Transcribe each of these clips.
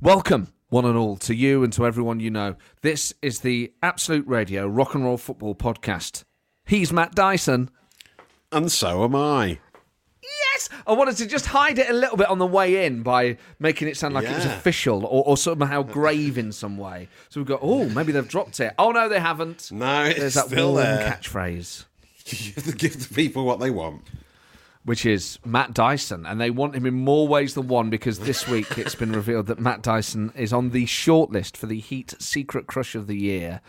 Welcome, one and all, to you and to everyone you know. This is the Absolute Radio Rock and Roll Football Podcast. He's Matt Dyson. And so am I. Yes! I wanted to just hide it a little bit on the way in by making it sound like it was Yeah. official or, or somehow grave in some way. So we've got, oh, maybe they've dropped it. Oh, no, they haven't. No, it's There's that still warm there. catchphrase. You have to give the people what they want. Which is Matt Dyson, and they want him in more ways than one because this week it's been revealed that Matt Dyson is on the shortlist for the Heat Secret Crush of the Year.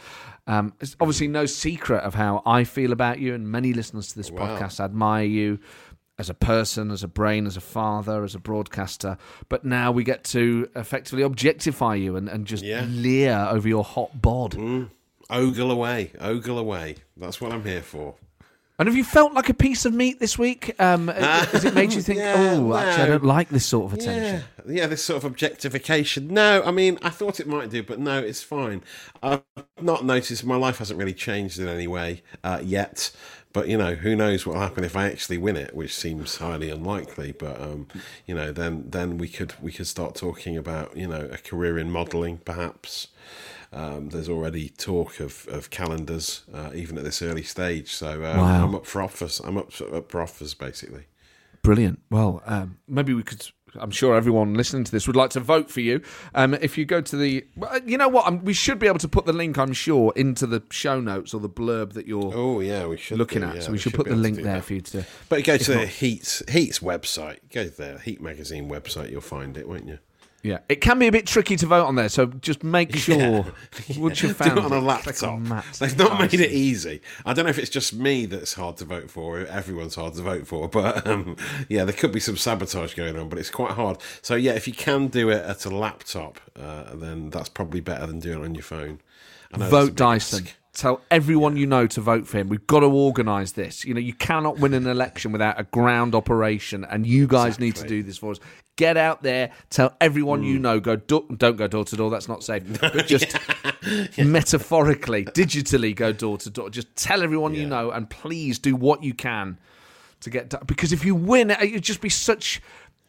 Um, it's obviously no secret of how I feel about you, and many listeners to this podcast admire you as a person, as a brain, as a father, as a broadcaster. But now we get to effectively objectify you and, and just Yeah. leer over your hot bod. Ogle away, ogle away. That's what I'm here for. And have you felt like a piece of meat this week? Um, has it made you think, Yeah, oh, actually, I don't like this sort of attention? Yeah, yeah, this sort of objectification. No, I mean, I thought it might do, but no, it's fine. I've not noticed. My life hasn't really changed in any way uh, yet. But you know, who knows what will happen if I actually win it, which seems highly unlikely. But um, you know, then then we could we could start talking about you know a career in modelling, perhaps. Um, there's already talk of, of calendars, uh, even at this early stage. So um, Wow. I'm up for offers. I'm up, up for offers, basically. Brilliant. Well, um, maybe we could. I'm sure everyone listening to this would like to vote for you. Um, if you go to the, you know what, um, we should be able to put the link, I'm sure, into the show notes or the blurb that you're Oh yeah, we should looking do, at. yeah, so we should be put the link there that. for you to. But you go to the Heat's Heat's website. Go there, Heat magazine website. You'll find it, won't you? Yeah, it can be a bit tricky to vote on there, so just make sure. Once you've Do it on a laptop. They've not made it easy. I don't know if it's just me that's hard to vote for, everyone's hard to vote for, but um, yeah, there could be some sabotage going on, but it's quite hard. So yeah, if you can do it at a laptop, uh, then that's probably better than doing it on your phone. I know that's a Vote Dyson. ask. Tell everyone you know to vote for him. We've got to organise this. You know, you cannot win an election without a ground operation, and you guys need to do this for us. Get out there, tell everyone Mm. you know. Go, do- don't go door to door. That's not safe. But just metaphorically, digitally, go door to door. Just tell everyone you know, and please do what you can to get. done. Because if you win, it would just be such.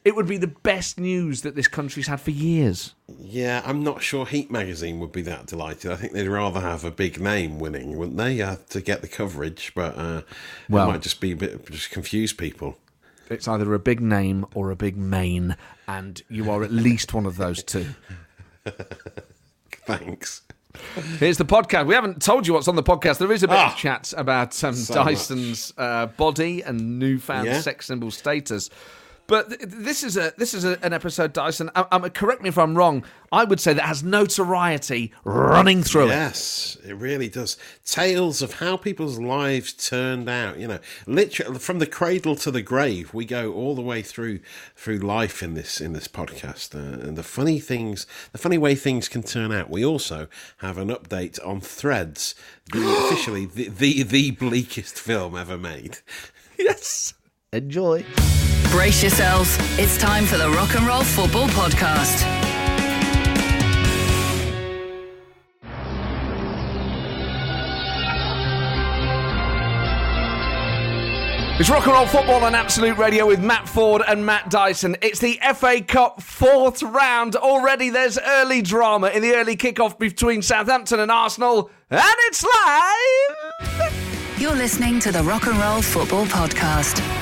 It would be the best news that this country's had for years. Yeah, I'm not sure Heat magazine would be that delighted. I think they'd rather have a big name winning, wouldn't they, uh, to get the coverage? But uh, Well- it might just be a bit just confuse people. It's either a big name or a big main, and you are at least one of those two. Thanks. Here's the podcast. We haven't told you what's on the podcast. There is a bit Ah, of chat about um, so Dyson's uh, body and newfound Yeah. sex symbol status. But th- this is a this is a, an episode, Dyson. Um, um, correct me if I'm wrong. I would say that has notoriety running through it. Yes, it really does. Tales of how people's lives turned out. You know, literally from the cradle to the grave. We go all the way through through life in this in this podcast, uh, and the funny things, the funny way things can turn out. We also have an update on Threads, the officially the, the the bleakest film ever made. Yes. Enjoy. Brace yourselves. It's time for the Rock and Roll Football Podcast. It's rock and roll football on Absolute Radio with Matt Forde and Matt Dyson. It's the FA Cup fourth round. Already there's early drama in the early kickoff between Southampton and Arsenal, and it's live! You're listening to the Rock and Roll Football Podcast.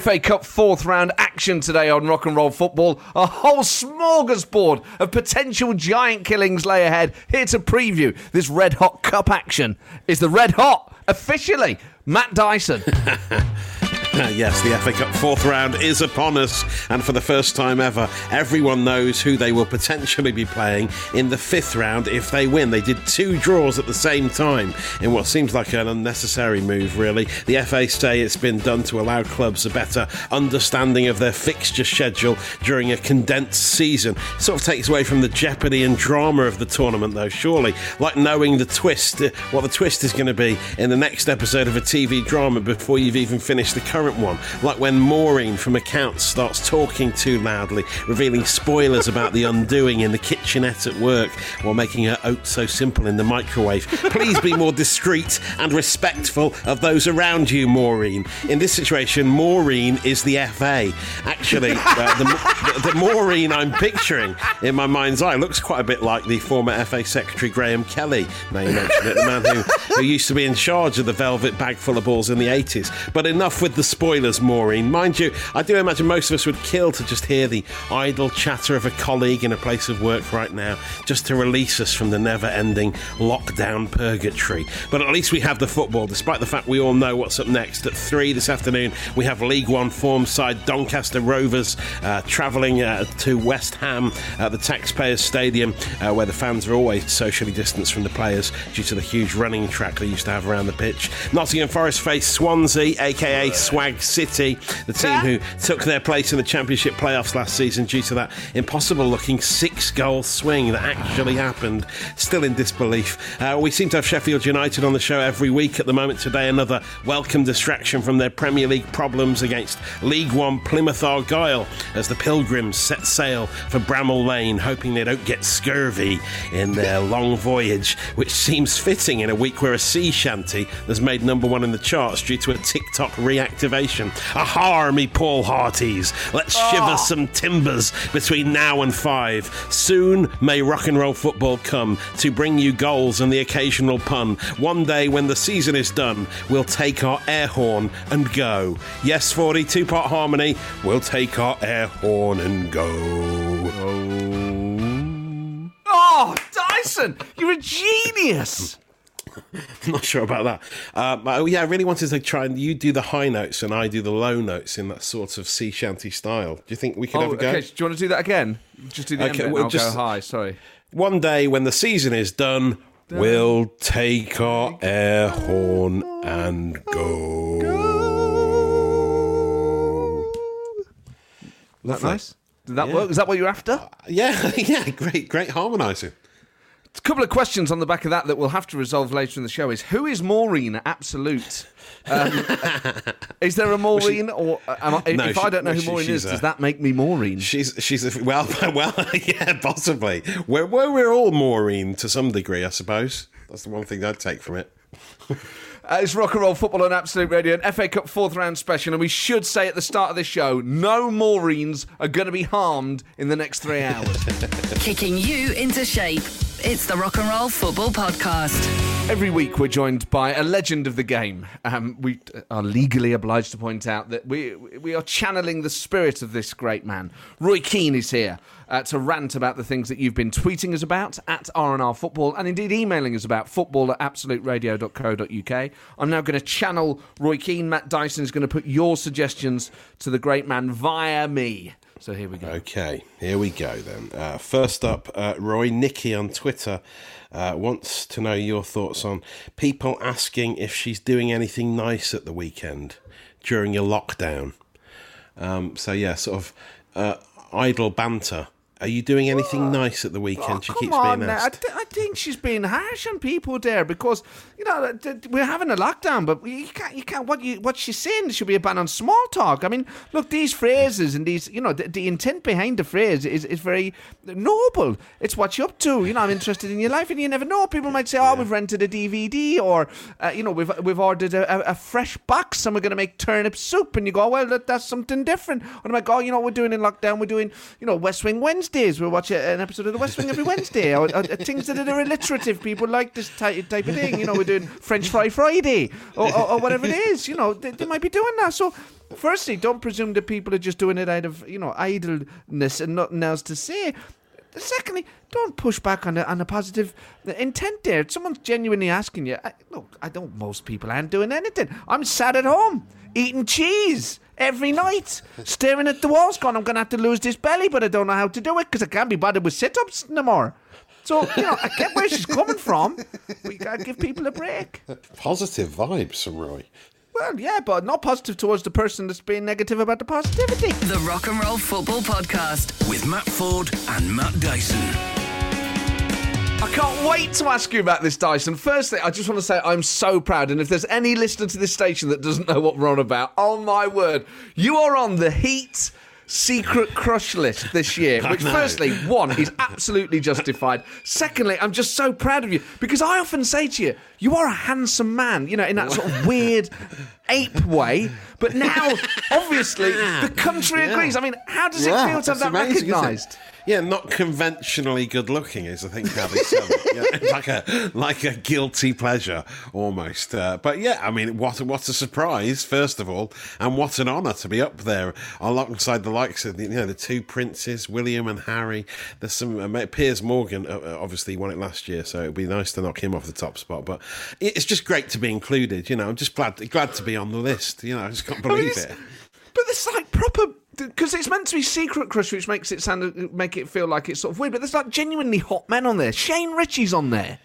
FA Cup fourth round action today on Rock and Roll Football. A whole smorgasbord of potential giant killings lay ahead. Here to preview this red hot cup action is the red hot, officially, Matt Dyson. yes, the FA Cup fourth round is upon us, and for the first time ever, everyone knows who they will potentially be playing in the fifth round if they win. They did two draws at the same time in what seems like an unnecessary move, really. The FA say it's been done to allow clubs a better understanding of their fixture schedule during a condensed season. Sort of takes away from the jeopardy and drama of the tournament, though, surely. Like knowing the twist, uh, what the twist is going to be in the next episode of a TV drama before you've even finished the current current one, like when Maureen from accounts starts talking too loudly, revealing spoilers about the undoing in the kitchenette at work while making her oats so simple in the microwave. Please be more discreet and respectful of those around you, Maureen. In this situation, Maureen is the FA. Actually, uh, the, the, Maureen I'm picturing in my mind's eye looks quite a bit like the former FA Secretary Graham Kelly. Now you mention it, the man who, who used to be in charge of the velvet bag full of balls in the 80s. But enough with the spoilers, Maureen. Mind you, I do imagine most of us would kill to just hear the idle chatter of a colleague in a place of work right now, just to release us from the never ending lockdown purgatory. But at least we have the football, despite the fact we all know what's up next. At 3 this afternoon, we have League One form side Doncaster Rovers uh, travelling uh, to West Ham at the Taxpayers Stadium, uh, where the fans are always socially distanced from the players due to the huge running track they used to have around the pitch. Nottingham Forest face Swansea, aka Swag City, the team who took their place in the Championship playoffs last season due to that impossible looking six goal swing that actually happened. Still in disbelief. Uh, we seem to have Sheffield United on the show every week at the moment. Today, another welcome distraction from their Premier League problems against League One Plymouth Argyle as the Pilgrims set sail for Bramall Lane, hoping they don't get scurvy in their long voyage, which seems fitting in a week where a sea shanty has made number one in the charts due to a TikTok reactivation. Aha, me Paul Hearties. Let's oh. shiver some timbers between now and five. Soon may rock and roll football come to bring you goals and the occasional pun. One day when the season is done, we'll take our air horn and go. Yes, 40 two part harmony. We'll take our air horn and go. Oh, Dyson, you're a genius. I'm not sure about that. Uh, but, oh, yeah, I really wanted to try and you do the high notes and I do the low notes in that sort of sea shanty style. Do you think we could Oh, have a go? okay. Do you want to do that again? Just do the Okay, well, I'll just- go high. Sorry. One day when the season is done, we'll take our air horn and go. Is that nice? Did that Yeah. work? Is that what you're after? Yeah, yeah, great, great harmonising. A couple of questions on the back of that that we'll have to resolve later in the show is who is Maureen Absolute? Um, is there a Maureen, or uh, am I, No, if she- I don't know no, who she- Maureen is, she's does that make me Maureen? She's she's a, well well yeah possibly. We're we're, we're all Maureen to some degree, I suppose. That's the one thing I'd take from it. Uh, it's rock and roll football on Absolute Radio, an FA Cup fourth round special, and we should say at the start of this show, no Maureens are going to be harmed in the next three hours. Kicking you into shape. It's the Rock and Roll Football Podcast. Every week, we're joined by a legend of the game. Um, we are legally obliged to point out that we we are channeling the spirit of this great man. Roy Keane is here uh, to rant about the things that you've been tweeting us about at RNR Football, and indeed emailing us about football at absoluteradio.co.uk. I'm now going to channel Roy Keane. Matt Dyson is going to put your suggestions to the great man via me. So here we go. Okay, here we go then. Uh, first up, uh, Roy Nicky on Twitter uh, wants to know your thoughts on people asking if she's doing anything nice at the weekend during your lockdown. Um, so yeah, sort of uh, idle banter. Are you doing anything nice at the weekend? Oh, Come keeps being now. I, th- I think she's being harsh on people there because you know we're having a lockdown, but you can't. You can't. What you what she's saying should be a ban on small talk. I mean, look, these phrases and these, you know, the, the intent behind the phrase is is very noble. It's what you're up to. You know, I'm interested in your life, and you never know. People might say, "Oh, we've rented a DVD," or uh, you know, we've we've ordered a, a, fresh box, and we're going to make turnip soup, and you go, "Well, that, that's something different." Or I'm like, "Oh, you know, what we're doing in lockdown. We're doing, you know, West Wing Wednesdays. We'll watch an episode of the West Wing every Wednesday, or, or, things that are alliterative. People like this type, type of thing. You know, we're doing French Fry Friday, or, or, or whatever it is. You know, they, they might be doing that. So, firstly, don't presume that people are just doing it out of you know idleness and nothing else to say. Secondly, don't push back on a, on a positive intent there. Someone's genuinely asking you, I, look, I don't. Most people aren't doing anything. I'm sat at home eating cheese every night, staring at the walls, going, "I'm going to have to lose this belly, but I don't know how to do it because I can't be bothered with sit-ups no more." So you know, I get where she's coming from. We gotta give people a break. Positive vibes from Roy. Well, yeah, but not positive towards the person that's being negative about the positivity. The Rock and Roll Football Podcast. with Matt Forde and Matt Dyson. I can't wait to ask you about this, Dyson. Firstly, I just want to say I'm so proud. And if there's any listener to this station that doesn't know what we're on about, oh my word, you are on the Heat secret crush list this year. Which, firstly, one is absolutely justified. Secondly, I'm just so proud of you because I often say to you, you are a handsome man, you know, in that sort of weird ape way. But now, obviously, the country agrees. I mean, how does it Yeah, feel to have that amazing, isn't it? recognised? Yeah, not conventionally good looking is I think how they sell it. Yeah, like a like a guilty pleasure almost. Uh, but yeah, I mean, what what a surprise first of all, and what an honour to be up there alongside the likes of the, you know the two princes, William and Harry. There's some uh, Piers Morgan uh, obviously won it last year, so it'd be nice to knock him off the top spot. But it's just great to be included. You know, I'm just glad glad to be on the list. You know, I just can't I mean, believe it. But it's like proper because it's meant to be secret crush, which makes it sound make it feel like it's sort of weird. But there's like genuinely hot men on there. Shane Richie's on there.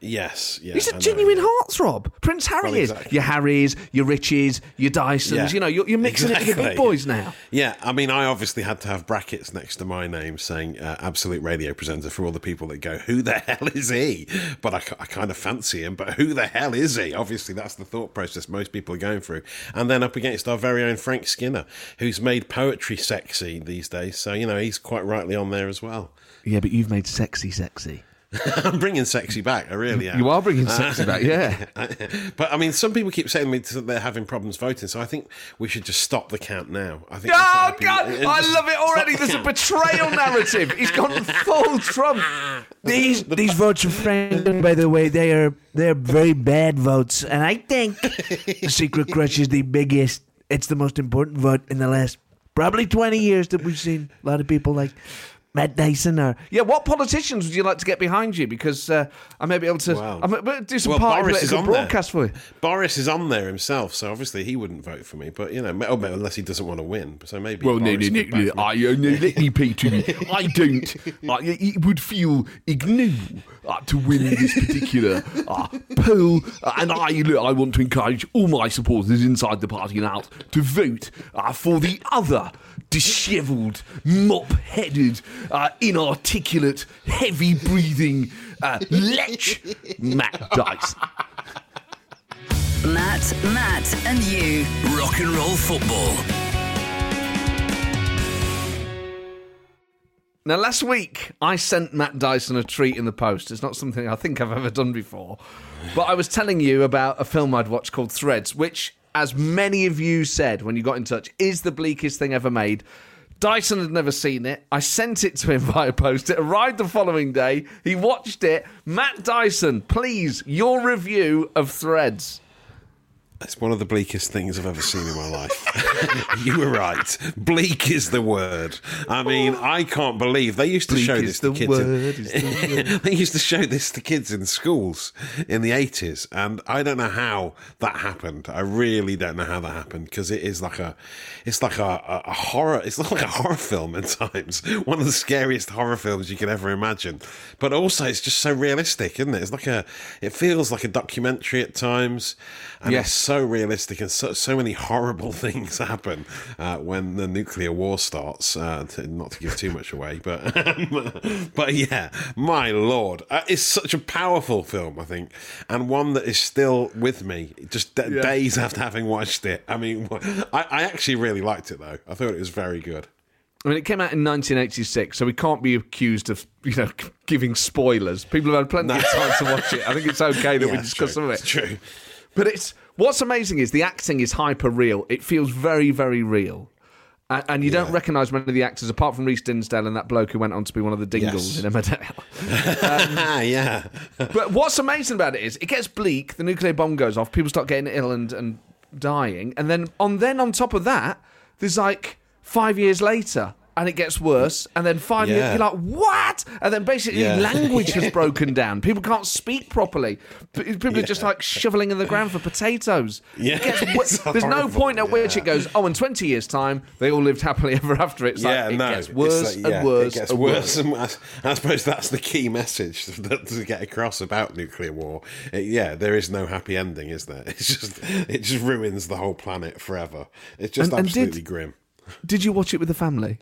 Yes, yeah, a genuine yeah. heartthrob. Prince Harry Well, is. exactly. Your Harrys, your Richies, your Dysons. Yeah. You know, you're, you're mixing it with the big boys now. Yeah, I mean, I obviously had to have brackets next to my name saying uh, absolute radio presenter for all the people that go, who the hell is he? But I, I kind of fancy him, but who the hell is he? Obviously, that's the thought process most people are going through. And then up against our very own Frank Skinner, who's made poetry sexy these days. So, you know, he's quite rightly on there as well. Yeah, but you've made sexy sexy. I'm bringing sexy back, I really am. You are bringing uh, sexy back, yeah. but I mean, some people keep saying to me that they're having problems voting, so I think we should just stop the count now. I think. Oh God! I'd I love it already. the There's a betrayal narrative. He's gone full Trump. These these votes are Franklin, by the way, they are they're very bad votes, and I think the Secret Crush is the biggest. It's the most important vote in the last probably twenty years that we've seen. A lot of people like Matt Dyson or Yeah, what politicians would you like to get behind you? Because uh, I may be able to Wow. I may be do some Well, party Boris is political on there. broadcast for you. Boris is on there himself, so obviously he wouldn't vote for me. But you know, oh, unless he doesn't want to win, so maybe. Well, no, Boris no, could no, no. I, uh, no, let me pay to me. I don't. I, it would feel ignoble uh, to win this particular uh, poll, uh, and I, look, I want to encourage all my supporters inside the party and out to vote uh, for the other dishevelled, mop-headed, uh, inarticulate, heavy-breathing uh, lech, Matt Dyson. Matt, Matt, and you. Rock and roll football. Now, last week I sent Matt Dyson a treat in the post. It's not something I think I've ever done before. But I was telling you about a film I'd watched called Threads, which, as many of you said when you got in touch, is the bleakest thing ever made. Dyson had never seen it. I sent it to him via post. It arrived the following day. He watched it. Matt Dyson, please, your review of Threads. It's one of the bleakest things I've ever seen in my life. you were right. Bleak is the word. I mean, oh. I can't believe they used to Bleak show is this to the kids. word, in- the they used to show this to kids in schools in the 80s, and I don't know how that happened. I really don't know how that happened because it is like a, it's like a, a, horror. It's like a horror film at times. One of the scariest horror films you could ever imagine. But also, it's just so realistic, isn't it? It's like a, it feels like a documentary at times, and Yes. So realistic and so, so many horrible things happen uh, when the nuclear war starts. Uh, to, not to give too much away, but but yeah, my lord, uh, it's such a powerful film, I think, and one that is still with me just d- Yeah. days after having watched it. I mean, I, I actually really liked it though. I thought it was very good. I mean, it came out in 1986, so we can't be accused of, you know, giving spoilers. People have had plenty of time to watch it. I think it's okay that we Yeah, it's discuss true. some of it. It's true. But it's what's amazing is the acting is hyper real. It feels very, very real. And, and you don't recognise many of the actors apart from Reece Dinsdale and that bloke who went on to be one of the Dingles Yes. in Emmerdale. Ah, yeah. but what's amazing about it is it gets bleak. The nuclear bomb goes off. People start getting ill and, and dying. And then on then on top of that, there's like five years later. And it gets worse, and then five years, Yeah. you're like, what? And then basically, language has broken down. People can't speak properly. People are just like shoveling in the ground for potatoes. Yeah. Gets There's no point at which it goes, oh, in 20 years' time, they all lived happily ever after. It's yeah, like, it no, gets worse like- and worse It gets and worse, and worse. I suppose that's the key message that, to get across about nuclear war. It- yeah, there is no happy ending, is there? It's just it just ruins the whole planet forever. It's just And- and did- absolutely grim. Did you watch it with the family?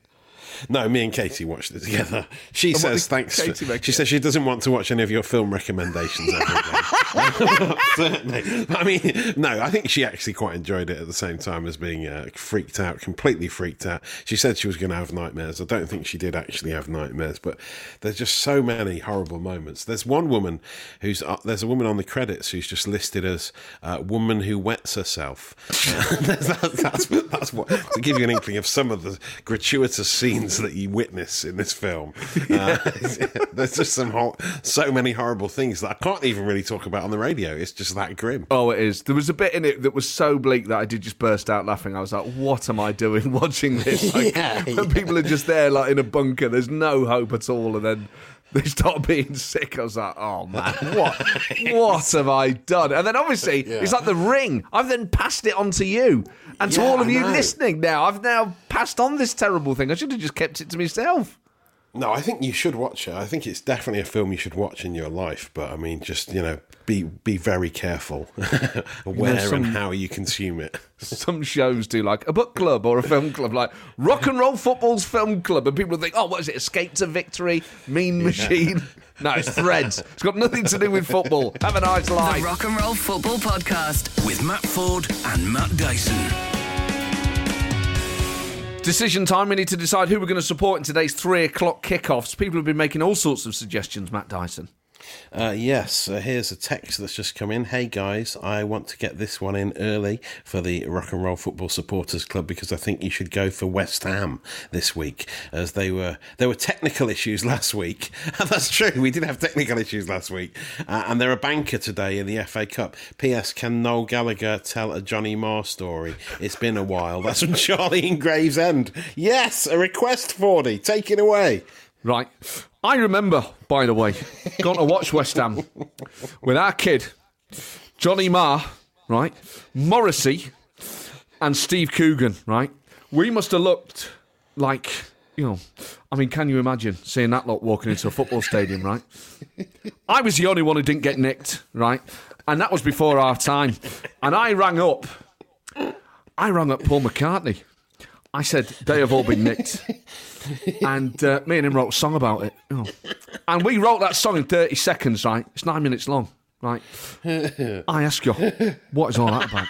No, me and Katie watched it together. She what says thanks. For, she says she doesn't want to watch any of your film recommendations ever again. Certainly. I mean, no, I think she actually quite enjoyed it at the same time as being uh, freaked out, completely freaked out. She said she was going to have nightmares. I don't think she did actually have nightmares, but there's just so many horrible moments. There's one woman who's uh, there's a woman on the credits who's just listed as uh, woman who wets herself. that's, that's, that's what to give you an inkling of some of the gratuitous scenes that you witness in this film. Uh, there's just some hor- so many horrible things that I can't even really talk about on the radio. It's just that grim. Oh, it is. There was a bit in it that was so bleak that I did just burst out laughing. I was like, "What am I doing watching this?" Like, Yeah, when people are just there, like in a bunker, there's no hope at all, and then they start being sick. I was like, "Oh man, what? what have I done?" And then obviously, it's like the ring. I've then passed it on to you and to all of I you know. listening. Now, I've now passed on this terrible thing. I should have just kept it to myself. No, I think you should watch it. I think it's definitely a film you should watch in your life. But I mean, just you know, be be very careful where some- and how you consume it. Some shows do like a book club or a film club, like Rock and Roll Football's Film Club, and people think, "Oh, what is it? Escape to Victory, Mean Machine." No, it's Threads. It's got nothing to do with football. Have a nice The life. Rock and Roll Football Podcast. With Matt Forde and Matt Dyson. Decision time. We need to decide who we're going to support in today's three o'clock kickoffs. People have been making all sorts of suggestions. Matt Dyson. Uh, yes, uh, here's a text that's just come in. Hey guys, I want to get this one in early for the Rock and Roll Football Supporters Club because I think you should go for West Ham this week, as they were there were technical issues last week. That's true, we did have technical issues last week, uh, and they're a banker today in the FA Cup. P.S. Can Noel Gallagher tell a Johnny Marr story? It's been a while. That's from Charlie in Gravesend. Yes, a request, Fordy. Take it away. Right. I remember, by the way, gone to watch West Ham with our kid, Johnny Marr, right? Morrissey and Steve Coogan, right? We must have looked like, you know, I mean, can you imagine seeing that lot walking into a football stadium, right? I was the only one who didn't get nicked, right? And that was before our time. And I rang up, I rang up Paul McCartney. I said, they have all been nicked and uh, me and him wrote a song about it. know. And we wrote that song in 30 seconds, right? It's nine minutes long, right? I ask you, what is all that about?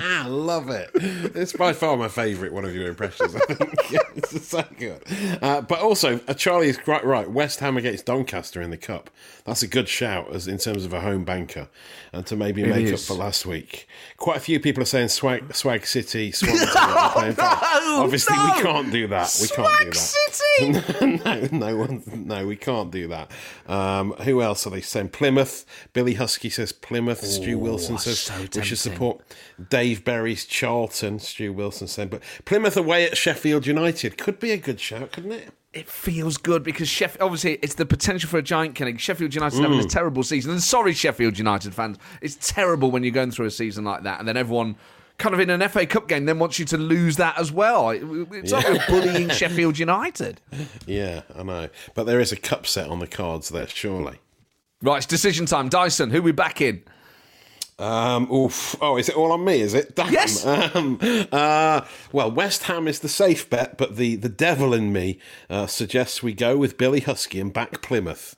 I love it. It's by far my favourite one of your impressions. I think it's so good. Uh, but also, uh, Charlie is quite right. West Ham against Doncaster in the cup. That's a good shout as in terms of a home banker, and to maybe make is. up for last week. Quite a few people are saying Swag, Swag City, Swansea. playing fast. Obviously, we can't do that. We can't do that. City! no, no, one, no, we can't do that. Um, who else are they saying? Plymouth. Billy Husky says Plymouth. Stu Wilson says so we should support Dave Berry's Charlton. Stu Wilson saying, but Plymouth away at Sheffield United could be a good shout, couldn't it? It feels good because Sheff- obviously it's the potential for a giant killing. Sheffield United's having a mm. terrible season. And sorry, Sheffield United fans. It's terrible when you're going through a season like that and then everyone kind of in an FA Cup game then wants you to lose that as well. It- It's like we're bullying Sheffield United. Yeah, I know. But there is a cup set on the cards there, surely. Right, it's decision time. Dyson, who we back in? Um, oof. Oh, is it all on me? Is it? Damn. Yes. Um, uh, well, West Ham is the safe bet, but the, the devil in me uh, suggests we go with Billy Husky and back Plymouth.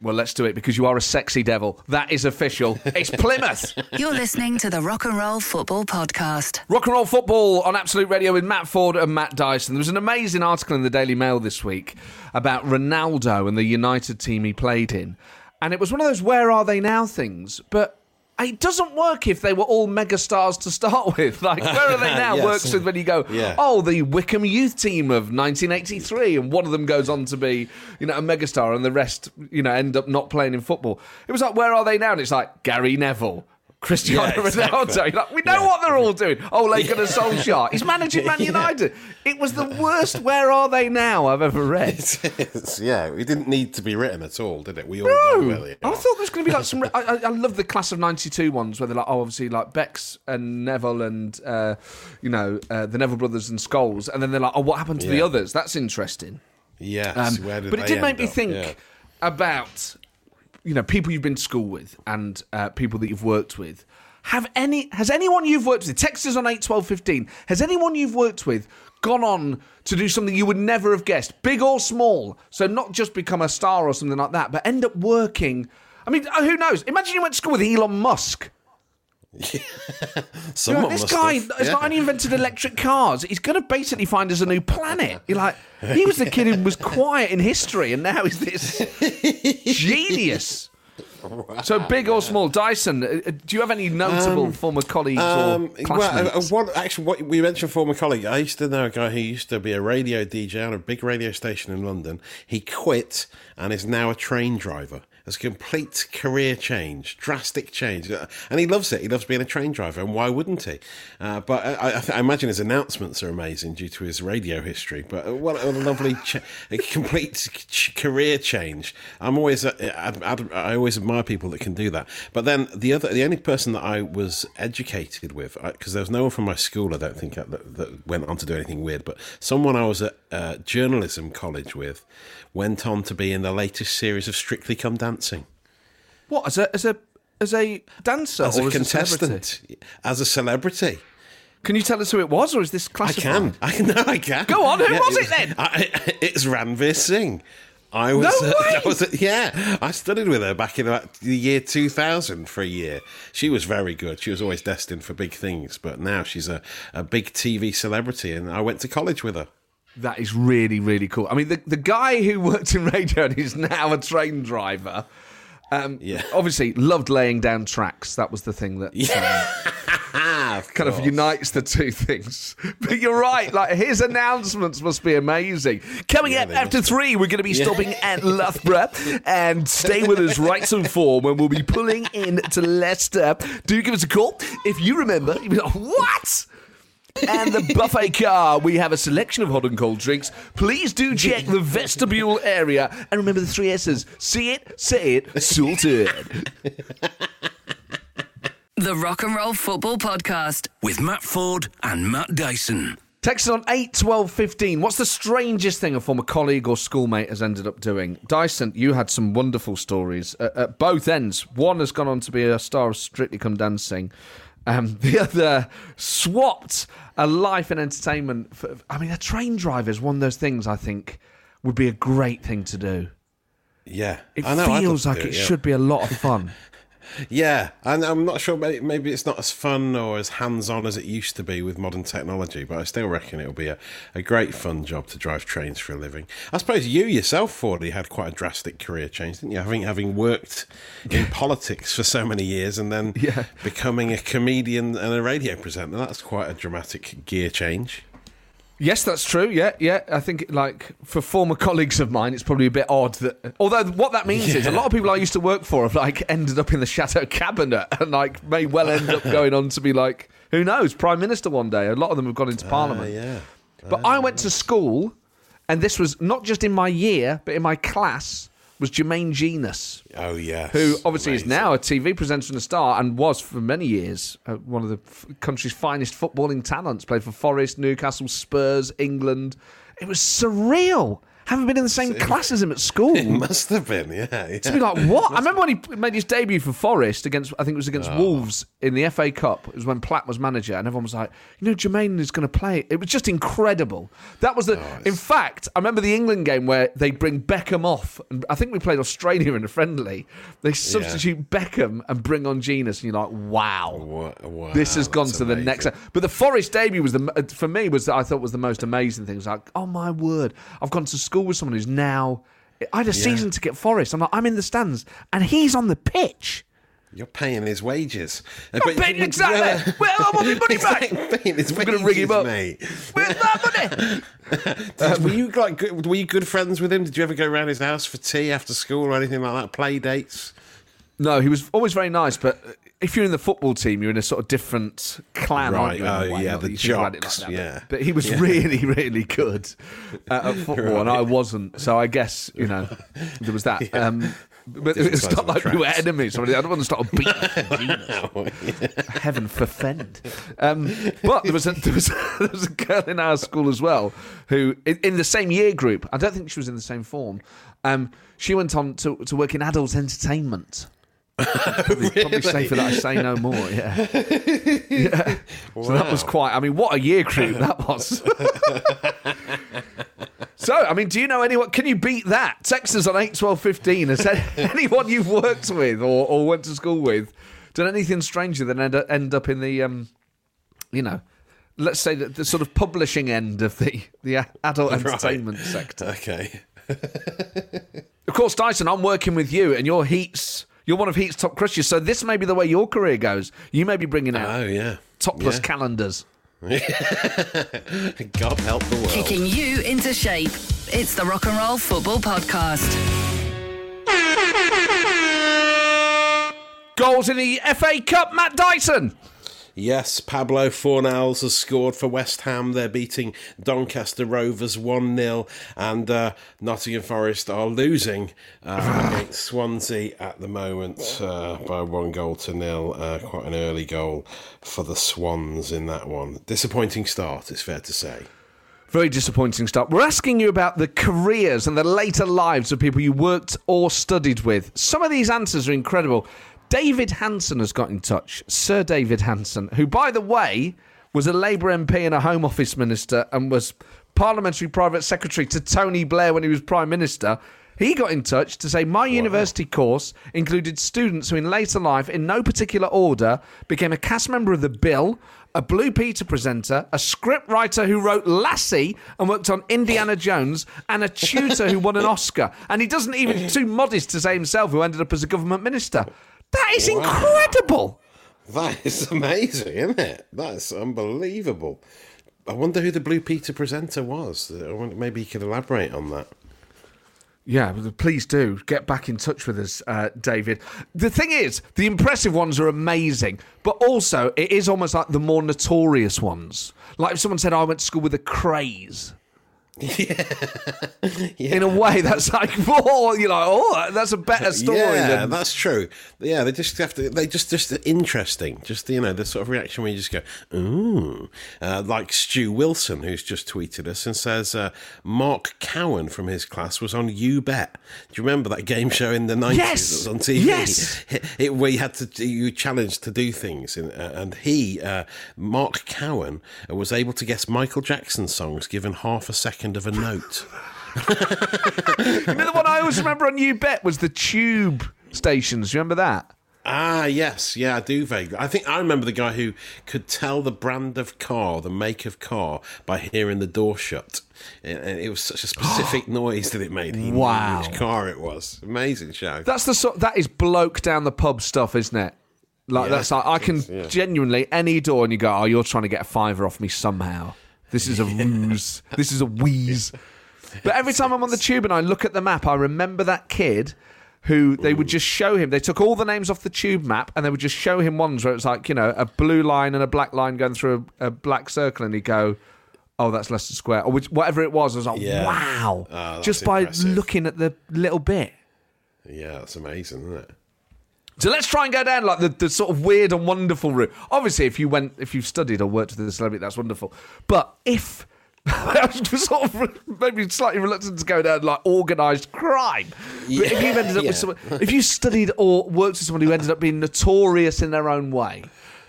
Well, let's do it because you are a sexy devil. That is official. It's Plymouth. You're listening to the Rock and Roll Football Podcast. Rock and roll football on Absolute Radio with Matt Forde and Matt Dyson. There was an amazing article in the Daily Mail this week about Ronaldo and the United team he played in. And it was one of those where are they now things. But it doesn't work if they were all megastars to start with. Like, where are they now Yes. works with when you go, Yeah. oh, the Wickham youth team of 1983, and one of them goes on to be, you know, a megastar, and the rest, you know, end up not playing in football. It was like, where are they now? And it's like Gary Neville. Cristiano Yeah. Ronaldo. Like, we know Yeah. what they're all doing. Oh, Laken and a Solskjaer. He's managing Man Yeah. United. It was the worst where are they now I've ever read. It's- yeah, it didn't need to be written at all, did it? We all know where I thought there was going to be like some. I, I, love the class of '92 ones where they're like, oh, obviously like Bex and Neville and uh, you know uh, the Neville brothers and Scholes. and then they're like, oh, what happened to the others? That's interesting. Yes, Um, where did but it did make end me up? think Yeah. about you know people you've been to school with and uh, people that you've worked with. Have any has anyone you've worked with, text us on eight twelve fifteen, has anyone you've worked with gone on to do something you would never have guessed, big or small? So not just become a star or something like that, but end up working. I mean, uh, who knows? Imagine you went to school with Elon Musk. Someone this must guy have. has Yeah. not only invented electric cars, he's going to basically find us a new planet. You're like, he was the kid who was quiet in history, and now he's this genius. So big or small, Dyson? uh, uh, Do you have any notable former colleagues Um, or well, classmates? uh, what, actually, what we mentioned former colleague. I used to know a guy who used to be a radio DJ on a big radio station in London. He quit and is now a train driver. It's a complete career change, drastic change, Uh, and he loves it. He loves being a train driver, and why wouldn't he? Uh, but I, I, imagine his announcements are amazing due to his radio history. But uh, what a lovely, ch- a complete ch- career change. I'm always, uh, I, I, I always admire people that can do that. But then the other, the only person that I was educated with, because there was no one from my school, I don't think, uh, that, that went on to do anything weird. But someone I was at uh, journalism college with went on to be in the latest series of Strictly Come Dancing what as a as a as a dancer as or a as a contestant, as a celebrity. Can you tell us who it was, or is this I classified? can. I can. No, I can. Go on, who was it then? I, it's Ranvir Singh. I was. No uh! I was, yeah, I studied with her back in about the year 2000 for a year. She was very good. She was always destined for big things, but now she's a, a big TV celebrity, and I went to college with her. That is really, really cool. I mean, the, the guy who worked in radio and is now a train driver, um, Yeah. obviously loved laying down tracks. That was the thing that um, Ah, kind of unites the two things. But you're right, like his announcements must be amazing. Coming up after three, we're going to be stopping at Loughborough and stay with us right some four when we'll be pulling in to Leicester. Do give us a call if you remember. Like, what? And the buffet car. We have a selection of hot and cold drinks. Please do check the vestibule area. And remember the three S's see it, say it, sorted. The Rock and Roll Football Podcast. With Matt Forde and Matt Dyson. Text on 8 12 15. What's the strangest thing a former colleague or schoolmate has ended up doing? Dyson, you had some wonderful stories at, at both ends. One has gone on to be a star of Strictly Come Dancing. Um, the other swapped a life in entertainment. For, I mean, a train driver is one of those things I think would be a great thing to do. Yeah, It I know, feels like do it yeah. should be a lot of fun. Yeah, and I'm not sure. Maybe, maybe it's not as fun or as hands-on as it used to be with modern technology, but I still reckon it'll be a, a great fun job to drive trains for a living. I suppose you yourself, Fordy, had quite a drastic career change, didn't you? Having having worked in politics for so many years and then Yeah. becoming a comedian and a radio presenter. That's quite a dramatic gear change. Yes, that's true. Yeah, yeah. I think like for former colleagues of mine, it's probably a bit odd that. Although what that means is a lot of people I used to work for have like ended up in the shadow cabinet and like may well end up going on to be like who knows prime minister one day. A lot of them have gone into parliament. Ah, yeah. But I went to school, and this was not just in my year, but in my class was Jermaine Jenas Oh yeah. who obviously is now a TV presenter and a star, and was for many years uh, one of the f- country's finest footballing talents. Played for Forest, Newcastle, Spurs, England. It was surreal. Haven't been in the same class as him at school. It must have been, yeah. yeah. To be like, what? I remember when he made his debut for Forest against, I think it was against oh. Wolves in the FA Cup. It was when Platt was manager, and everyone was like, you know, Jermaine is going to play. It was just incredible. That was the. Oh, in fact, I remember the England game where they bring Beckham off, and I think we played Australia in a friendly. They substitute Beckham and bring on Jenas, and you're like, wow. Wa- wow, This has gone to the next. But the Forest debut was the uh, for me was I thought was the most amazing thing. It was like, oh my word, I've gone to school with someone who's now. I had a season ticket at Forest. I'm like, I'm in the stands, and he's on the pitch. You're paying his wages. Uh, Not paying- exactly. Well, I want my money back. paying his I'm ring him up. mate. Where's that money? were you like good, were you good friends with him? Did you ever go around his house for tea after school or anything like that? Play dates? No, he was always very nice, but if you're in the football team, you're in a sort of different clan, aren't Right, you? oh, way, yeah, the that you think about it jocks, that, but- yeah. But, he was really, really good uh, at football, and I wasn't. So I guess you know there was that. Um, but Different it's not like we were enemies. I, mean, I don't want to start a beating Heaven forfend. Um, but there was a, there was there was a girl in our school as well who in, in the same year group. I don't think she was in the same form. Um, she went on to to work in adult entertainment. probably, probably safer that I say no more. Yeah. yeah. So that was quite. I mean, what a year group that was. so, I mean, do you know anyone? Can you beat that? Texas on eight twelve fifteen. Has anyone you've worked with or, or went to school with done anything stranger than end up, end up in the, um, you know, let's say the, the sort of publishing end of the the adult Right. entertainment sector? Okay. Of course, Dyson, I'm working with you, and you're Heat's. You're one of Heat's top crushers, so this may be the way your career goes. You may be bringing out Oh yeah. topless Yeah. calendars. God help the world. Kicking you into shape. It's the Rock and Roll Football Podcast. Goals in the FA Cup, Matt Dyson. Yes, Pablo Fornals has scored for West Ham. They're beating Doncaster Rovers 1 0, and uh, Nottingham Forest are losing uh, against Swansea at the moment uh, by one goal to nil. Uh, quite an early goal for the Swans in that one. Disappointing start, it's fair to say. Very disappointing start. We're asking you about the careers and the later lives of people you worked or studied with. Some of these answers are incredible. David Hanson has got in touch. Sir David Hanson, who, by the way, was a Labour MP and a Home Office Minister and was Parliamentary Private Secretary to Tony Blair when he was Prime Minister. He got in touch to say my university course included students who, in later life, in no particular order, became a cast member of The Bill, a Blue Peter presenter, a script writer who wrote Lassie and worked on Indiana Jones, and a tutor who won an Oscar. And he doesn't even too modest to say himself who ended up as a government minister. That is incredible. That is amazing, isn't it? That's unbelievable. I wonder who the Blue Peter presenter was. I wonder, maybe you could elaborate on that. Yeah, please do get back in touch with us, uh, David. The thing is, the impressive ones are amazing, but also it is almost like the more notorious ones. Like if someone said, "I went to school with a craze." Yeah in a way, that's like more. You're like, oh, that's a better story. Yeah, than... that's true. Yeah, they just have to. They just just interesting. Just you know the sort of reaction where you just go, ooh, uh, like Stu Wilson, who's just tweeted us and says uh, Mark Cowan from his class was on You Bet. Do you remember that game show in the nineties? Yes! on TV. Yes! It, it- where you had to you challenged to do things, and, uh, and he, uh, Mark Cowan, uh, was able to guess Michael Jackson songs given half a second of a note. The one I always remember on You Bet was the tube stations. Remember that? Ah, yes, yeah, I do vaguely. I think I remember the guy who could tell the brand of car, the make of car, by hearing the door shut. And it was such a specific noise that it made. He Wow. knew which car it was. Amazing show. That's the sort. That is bloke down the pub stuff, isn't it? Like Yeah, that's like I can yeah. genuinely any door and you go, oh, you're trying to get a fiver off me somehow. This is a ruse. This is a wheeze. But every time I'm on the tube and I look at the map, I remember that kid who they would just show him. They took all the names off the tube map and they would just show him ones where it's like you know a blue line and a black line going through a, a black circle, and he'd go. Oh, that's Leicester Square, or which, whatever it was. I was like, Yeah. "Wow!" Oh, that's just by impressive. looking at the little bit. Yeah, that's amazing, isn't it? So let's try and go down like the, the sort of weird and wonderful route. Obviously, if you went, if you've studied or worked with a celebrity, that's wonderful. But if I was sort of maybe slightly reluctant to go down like organised crime, but if you've ended up Yeah. with someone, if you studied or worked with someone who ended up being notorious in their own way,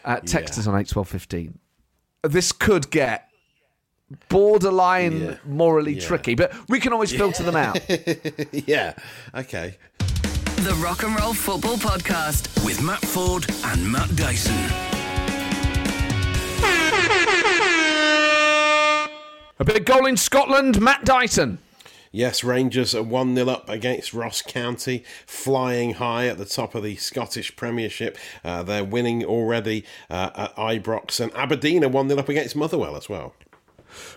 uh, text Yeah. us on eight twelve fifteen. This could get borderline Yeah. morally Yeah. tricky, but we can always filter them out. yeah. Okay. The Rock and Roll Football Podcast. With Matt Forde and Matt Dyson. a big goal in Scotland, Matt Dyson. Yes, Rangers are 1 0 up against Ross County, flying high at the top of the Scottish Premiership. Uh, they're winning already uh, at Ibrox, and Aberdeen are 1 0 up against Motherwell as well.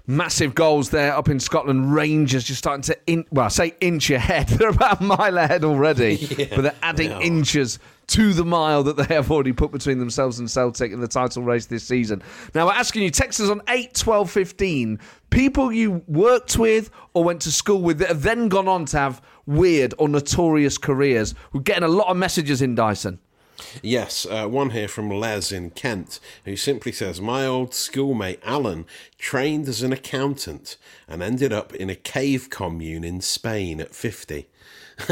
Massive goals there up in Scotland. Rangers just starting to, in, well, I say inch ahead. They're about a mile ahead already, but they're adding they inches to the mile that they have already put between themselves and Celtic in the title race this season. Now, we're asking you, text us on 8, 12, 15, people you worked with or went to school with that have then gone on to have weird or notorious careers. We're getting a lot of messages in, Dyson. Yes, uh, one here from Les in Kent, who simply says, My old schoolmate Alan trained as an accountant and ended up in a cave commune in Spain at 50.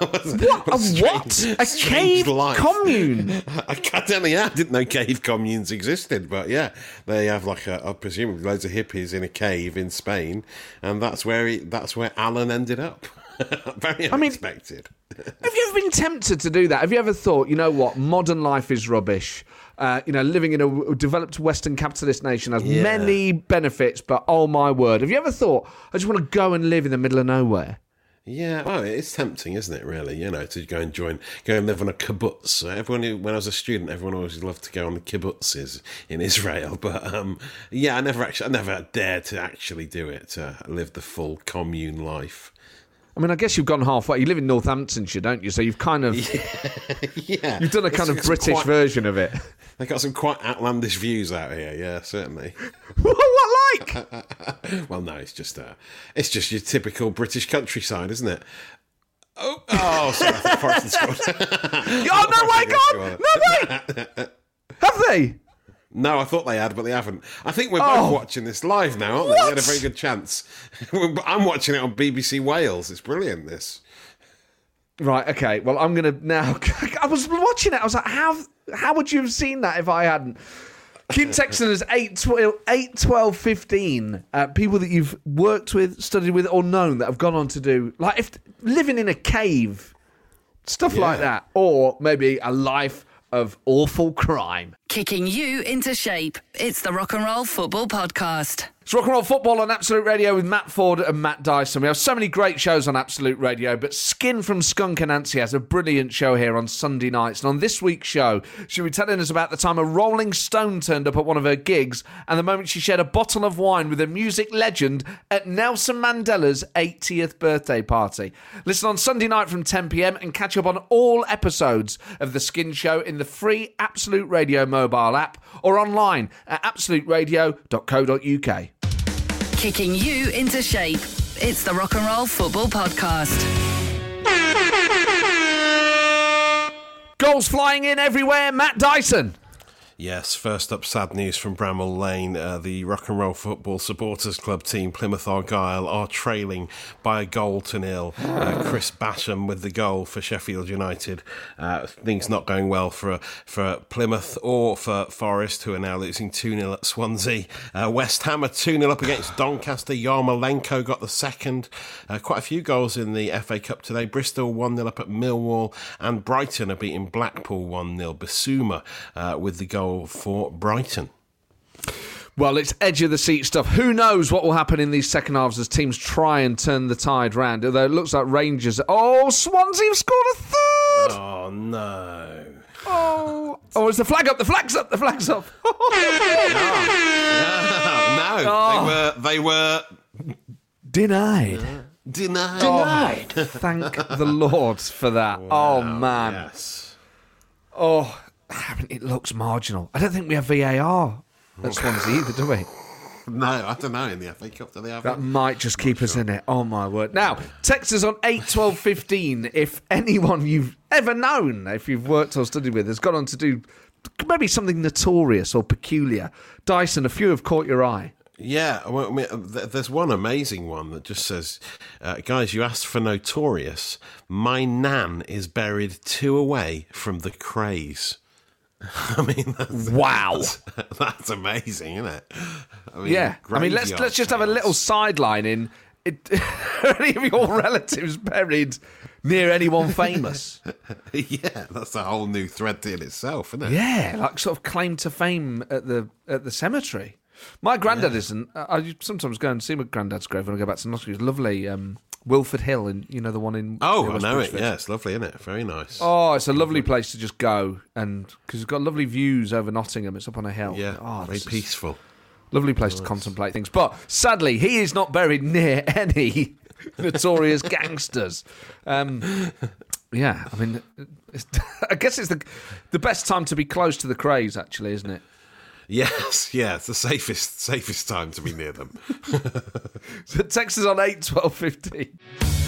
What? A what? A cave commune? I can't tell you, I didn't know cave communes existed, but yeah, they have like a, I presume, loads of hippies in a cave in Spain, and that's where he, that's where Alan ended up. Very mean- unexpected. Have you ever been tempted to do that? Have you ever thought, you know what, modern life is rubbish? Uh, you know, living in a developed Western capitalist nation has Yeah. many benefits, but oh my word, have you ever thought, I just want to go and live in the middle of nowhere? Yeah, well, it's tempting, isn't it? Really, you know, to go and join, go and live on a kibbutz. Everyone, who, when I was a student, everyone always loved to go on the kibbutzes in Israel. But um, yeah, I never actually, I never dared to actually do it to live the full commune life. I mean, I guess you've gone halfway. You live in Northamptonshire, don't you? So you've kind of Yeah, you've done a kind of British quite- version of it. They got some quite outlandish views out here. Yeah, certainly. what like? Well, no, it's just uh, it's just your typical British countryside, isn't it? Oh, oh, sorry, I thought Forest had scored. oh no, wait, God, no, wait. Have they? No, I thought they had, but they haven't. I think we're Oh. both watching this live now, aren't we? We had a very good chance. I'm watching it on BBC Wales. It's brilliant, this. Right. Okay. Well, I'm gonna now. I was watching it. I was like, how how would you have seen that if I hadn't? Keep texting us 8, 12, 8, 12 15. Uh, people that you've worked with, studied with, or known that have gone on to do like if living in a cave, stuff like that, or maybe a life of awful crime. Kicking you into shape. It's the Rock and Roll Football Podcast. It's rock and roll football on Absolute Radio with Matt Forde and Matt Dyson. We have so many great shows on Absolute Radio, but Skin from Skunk Anansie has a brilliant show here on Sunday nights. And on this week's show, she'll be telling us about the time a Rolling Stone turned up at one of her gigs and the moment she shared a bottle of wine with a music legend at Nelson Mandela's 80th birthday party. Listen on Sunday night from 10 pm and catch up on all episodes of The Skin Show in the free Absolute Radio mobile app or online at absoluteradio.co.uk. Kicking you into shape. It's the Rock and Roll Football Podcast. Goals flying in everywhere. Matt Dyson. Yes, first up, sad news from Bramall Lane. Uh, the Rock and Roll Football Supporters Club team, Plymouth Argyle, are trailing by a goal to nil. Uh, Chris Basham with the goal for Sheffield United. Uh, things not going well for for Plymouth or for Forest, who are now losing 2 0 at Swansea. Uh, West Ham are 2 0 up against Doncaster. Yarmolenko got the second. Uh, quite a few goals in the FA Cup today. Bristol 1 0 up at Millwall, and Brighton are beating Blackpool 1 0. Bissouma uh, with the goal for Brighton. Well, it's edge of the seat stuff. Who knows what will happen in these second halves as teams try and turn the tide round? Although it looks like Rangers. Oh, Swansea have scored a third. Oh no. Oh, oh, is the flag up? The flag's up. The flag's up. no, they oh. were they were Denied. denied. Denied. Thank the Lord for that. Oh man. Yes. Oh, it looks marginal. I don't think we have VAR at Swansea either, do we? No, I don't know. In the FA Cup, do they have? That it? might just keep us in it. Oh my word! Now, text us on eight twelve fifteen. If anyone you've ever known, if you've worked or studied with, has gone on to do maybe something notorious or peculiar. Dyson, a few have caught your eye. Yeah, well, I mean, th- there's one amazing one that just says, uh, "Guys, you asked for notorious. My nan is buried two away from the Krays." I mean, that's, Wow. that's amazing, isn't it? I mean, Yeah, I mean, let's let's just have a little sideline in. It, are any of your relatives buried near anyone famous? yeah, that's a whole new thread in itself, isn't it? Yeah, like sort of claim to fame at the at the cemetery. My granddad isn't. I sometimes go and see my granddad's grave when I go back to Nottingham. It's lovely, um, Wilford Hill, and you know the one in. Oh, I know it. Yeah, it's lovely, isn't it? Very nice. Oh, it's a lovely place to just go, and because it's got lovely views over Nottingham. It's up on a hill. yeah, oh, very peaceful. Lovely place to contemplate things. But sadly, he is not buried near any notorious gangsters. Um, yeah, I mean, it's, I guess it's the the best time to be close to the Krays, actually, isn't it? Yes, yeah, it's the safest safest time to be near them. So text us on eight twelve fifteen.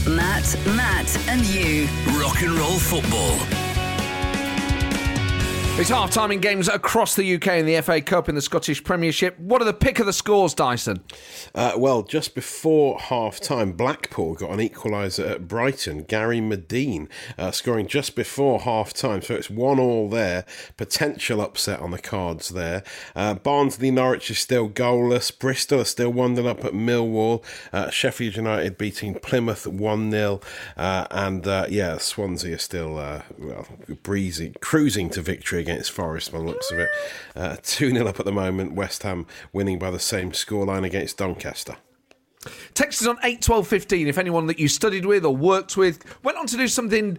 Matt, Matt, and you. Rock and roll football. It's half time in games across the UK in the FA Cup in the Scottish Premiership. What are the pick of the scores, Dyson? Uh, well, just before half time, Blackpool got an equaliser at Brighton. Gary Madine uh, scoring just before half time. So it's one all there. Potential upset on the cards there. Uh, Barnsley Norwich is still goalless. Bristol are still 1 0 up at Millwall. Uh, Sheffield United beating Plymouth 1 0. Uh, and uh, yeah, Swansea are still well, breezy, cruising to victory against Forest by the looks of it. Uh, 2 0 up at the moment. West Ham winning by the same scoreline against Doncaster. Text us on 8 12 15 if anyone that you studied with or worked with went on to do something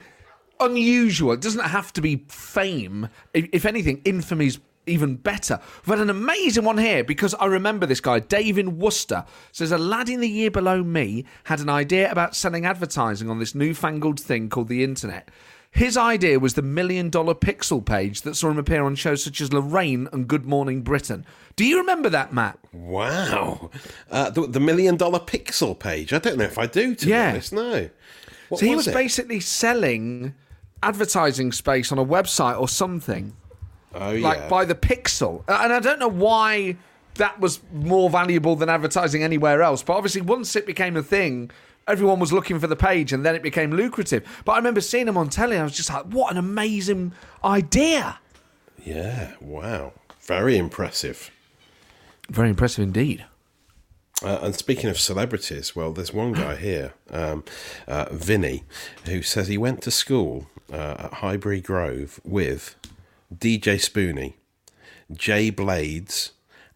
unusual. It doesn't have to be fame. If if anything, infamy's even better. We've had an amazing one here because I remember this guy, Dave in Worcester, says a lad in the year below me had an idea about selling advertising on this newfangled thing called the internet. His idea was the million dollar pixel page that saw him appear on shows such as Lorraine and Good Morning Britain. Do you remember that, Matt? Wow. Uh, the, the million dollar pixel page. I don't know if I do, to Yeah. be honest. No. What so he was it? basically selling advertising space on a website or something. oh, yeah. like by the pixel. And I don't know why that was more valuable than advertising anywhere else. But obviously, once it became a thing, everyone was looking for the page, and then it became lucrative. But I remember seeing him on telly. I was just like, "What an amazing idea!" yeah, wow. Very impressive. Very impressive indeed. Uh, and speaking of celebrities, well, there's one guy here, um, uh, Vinny, who says he went to school uh, at Highbury Grove with DJ Spoony, Jay Blades,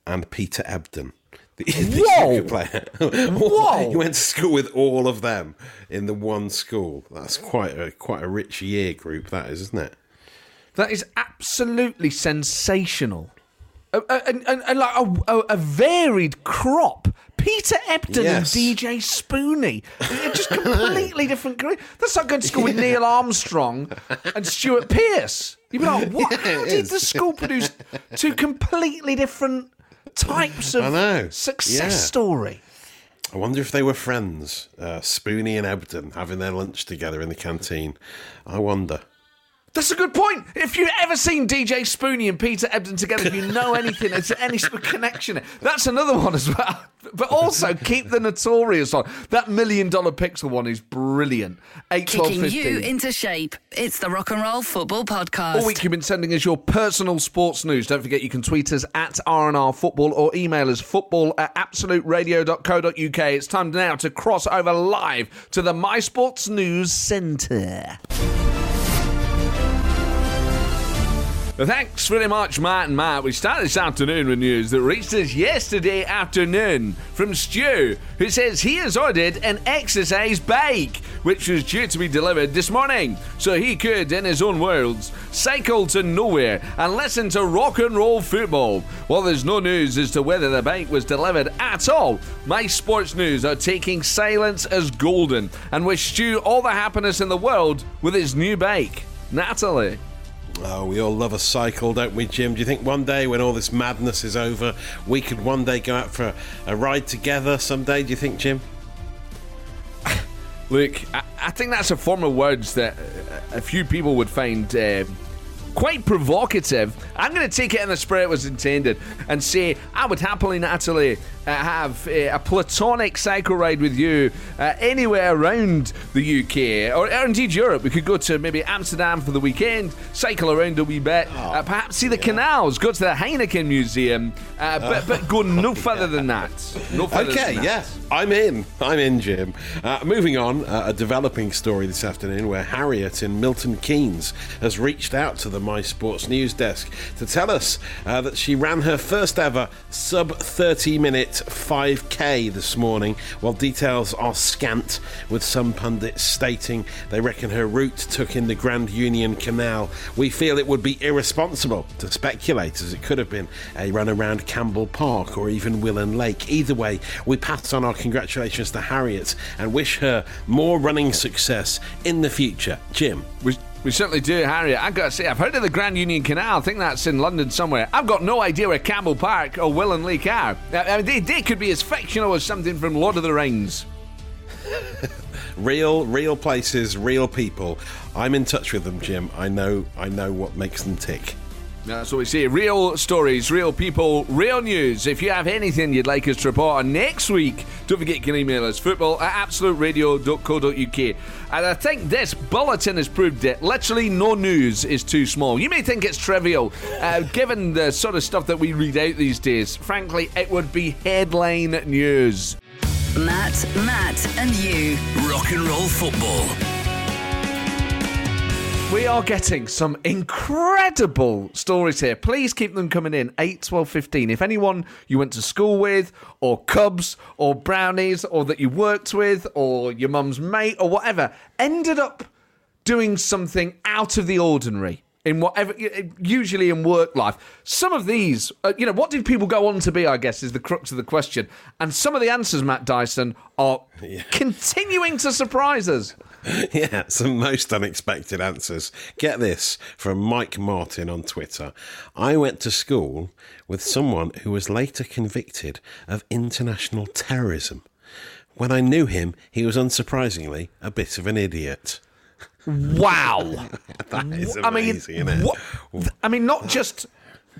and Peter Ebdon. The, the Whoa! player. Whoa! he went to school with all of them in the one school. That's quite a quite a rich year group, that is, isn't it? That is absolutely sensational. And, and, and like a, a, a varied crop. Peter Ebdon Yes. and DJ Spoony. Just completely different careers. That's like going to school with Neil Armstrong and Stuart Pearce. You'd be like, what? Yeah, How did the school produce two completely different types of I know. success Yeah. story? I wonder if they were friends, uh, Spoony and Ebdon, having their lunch together in the canteen. I wonder. That's a good point. If you've ever seen DJ Spoony and Peter Ebdon together, if you know anything, there's any sort of connection, that's another one as well. But also keep the notorious on. That million dollar pixel one is brilliant. 8, Kicking 15. you into shape. It's the Rock and Roll Football Podcast. All week you've been sending us your personal sports news. Don't forget you can tweet us at RNR Football or email us football at absoluteradio.co.uk. It's time now to cross over live to the My Sports News Centre. Thanks very much, Matt and Matt. We start this afternoon with news that reached us yesterday afternoon from Stu, who says he has ordered an exercise bike, which was due to be delivered this morning, so he could, in his own words, cycle to nowhere and listen to rock and roll football. While there's no news as to whether the bike was delivered at all, my sports news are taking silence as golden and wish Stu all the happiness in the world with his new bike. Natalie. Oh, we all love a cycle, don't we, Jim? Do you think one day, when all this madness is over, we could one day go out for a, ride together someday? Do you think, Jim? Look, I, I think that's a form of words that uh, a few people would find uh, quite provocative. I'm going to take it in the spirit it was intended and say I would happily, Natalie, have uh, a platonic cycle ride with you uh, anywhere around the UK or, or indeed Europe. We could go to maybe Amsterdam for the weekend, cycle around a wee bit, uh, perhaps see the canals, go to the Heineken Museum, uh, but, but go no further than that. No further Okay, than that. yes, I'm in. I'm in, Jim. Uh, moving on, uh, a developing story this afternoon where Harriet in Milton Keynes has reached out to the My Sports News desk to tell us uh, that she ran her first ever sub 30 minute 5k this morning, while details are scant, with some pundits stating they reckon her route took in the Grand Union Canal. We feel it would be irresponsible to speculate, as it could have been a run around Campbell Park or even Willen Lake. Either way, we pass on our congratulations to Harriet and wish her more running success in the future. Jim. We certainly do, Harriet. I've got to say, I've heard of the Grand Union Canal. I think that's in London somewhere. I've got no idea where Campbell Park or Willen Lake are. I mean, they, they could be as fictional as something from Lord of the Rings. Real, real places, real people. I'm in touch with them, Jim. I know, I know what makes them tick. That's what we say. Real stories, real people, real news. If you have anything you'd like us to report on next week, don't forget you can email us football at absoluteradio.co.uk. And I think this bulletin has proved it. Literally, no news is too small. You may think it's trivial, uh, given the sort of stuff that we read out these days. Frankly, it would be headline news. Matt, Matt, and you. Rock and roll football. We are getting some incredible stories here. Please keep them coming in. 8, 12, 15. If anyone you went to school with, or Cubs, or Brownies, or that you worked with, or your mum's mate, or whatever, ended up doing something out of the ordinary in whatever, usually in work life. Some of these, uh, you know, what did people go on to be, I guess, is the crux of the question. And some of the answers, Matt Dyson, are continuing to surprise us. Yeah, some most unexpected answers. Get this from Mike Martin on Twitter. I went to school with someone who was later convicted of international terrorism. When I knew him, he was unsurprisingly a bit of an idiot. Wow. That is amazing, I mean, isn't it? what- I mean, not just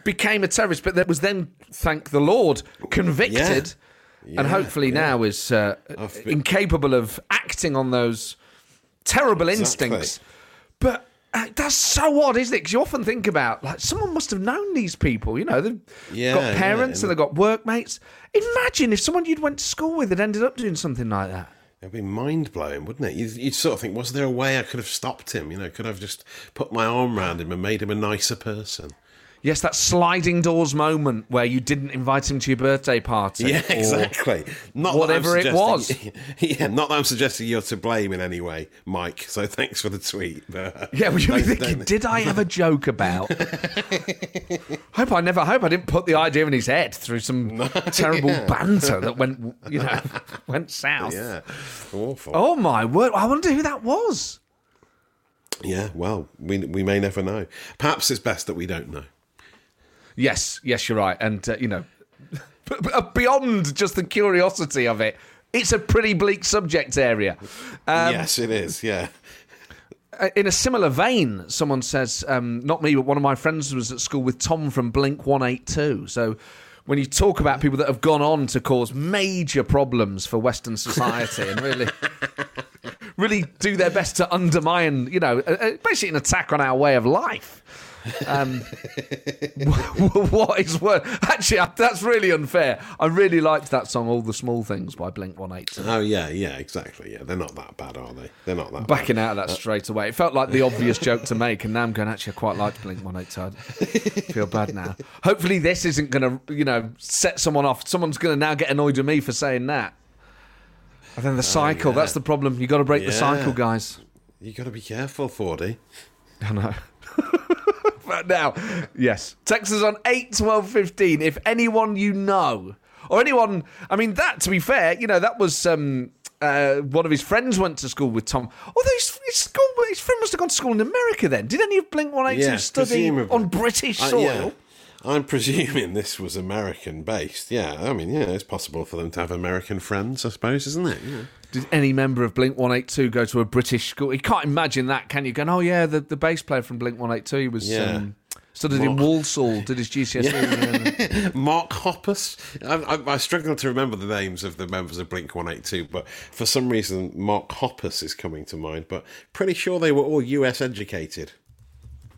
became a terrorist, but that was then, thank the Lord, convicted, Yeah. and hopefully now is uh, been- incapable of acting on those terrible instincts. But uh, that's so odd, isn't it? Because you often think about like someone must have known these people. You know, they've Yeah, got yeah, parents and- and they've got workmates. Imagine if someone you'd went to school with had ended up doing something like that. It'd be mind blowing, wouldn't it? You'd, you'd sort of think, was there a way I could have stopped him? You know, could I have just put my arm around him and made him a nicer person? Yes, that sliding doors moment where you didn't invite him to your birthday party. Yeah, exactly. Not whatever it was. yeah, not that I'm suggesting you're to blame in any way, Mike. So thanks for the tweet. But uh, Yeah, well, you were thinking, did I have a joke about? hope I never hope I didn't put the idea in his head through some terrible banter that went, you know, went south. Yeah, awful. Oh my word! I wonder who that was. Yeah, well, we we may never know. Perhaps it's best that we don't know. Yes, yes, you're right, and uh, you know, beyond just the curiosity of it, it's a pretty bleak subject area. Um, yes, it is. Yeah. Uh, in a similar vein, someone says, um, not me, but one of my friends was at school with Tom from Blink 182. So when you talk about people that have gone on to cause major problems for Western society and really. Really do their best to undermine, you know, basically an attack on our way of life. Um, what is what? Actually, that's really unfair. I really liked that song, "All the Small Things" by Blink One Eight. Oh yeah, yeah, exactly. Yeah, they're not that bad, are they? They're not that bad. backing out of that straight away. It felt like the obvious joke to make, and now I'm going. Actually, I quite liked Blink One Eight. I feel bad now. Hopefully, this isn't going to, you know, set someone off. Someone's going to now get annoyed with me for saying that. And then the cycle. That's the problem. You got to break the cycle, guys. You got to be careful, Fordy. I know. but now, yes. Text us on 8 12 15 if anyone you know, or anyone, I mean, that, to be fair, you know, that was. Um, uh, one of his friends went to school with Tom. Although his, his school, his friend must have gone to school in America. Then did any of Blink One Eight Two Yeah, study presumably. on British Uh, soil? yeah. I'm presuming this was American based. Yeah, I mean, yeah, it's possible for them to have American friends, I suppose, isn't it? Yeah. Did any member of Blink One Eight Two go to a British school? You can't imagine that, can you? Going, oh yeah, the, the bass player from Blink One Eight Two, he was Yeah. um, studied in Mark- Walsall, did his GCSE. yeah. Mark Hoppus. I, I, I struggle to remember the names of the members of Blink 182, but for some reason, Mark Hoppus is coming to mind. But pretty sure they were all US educated.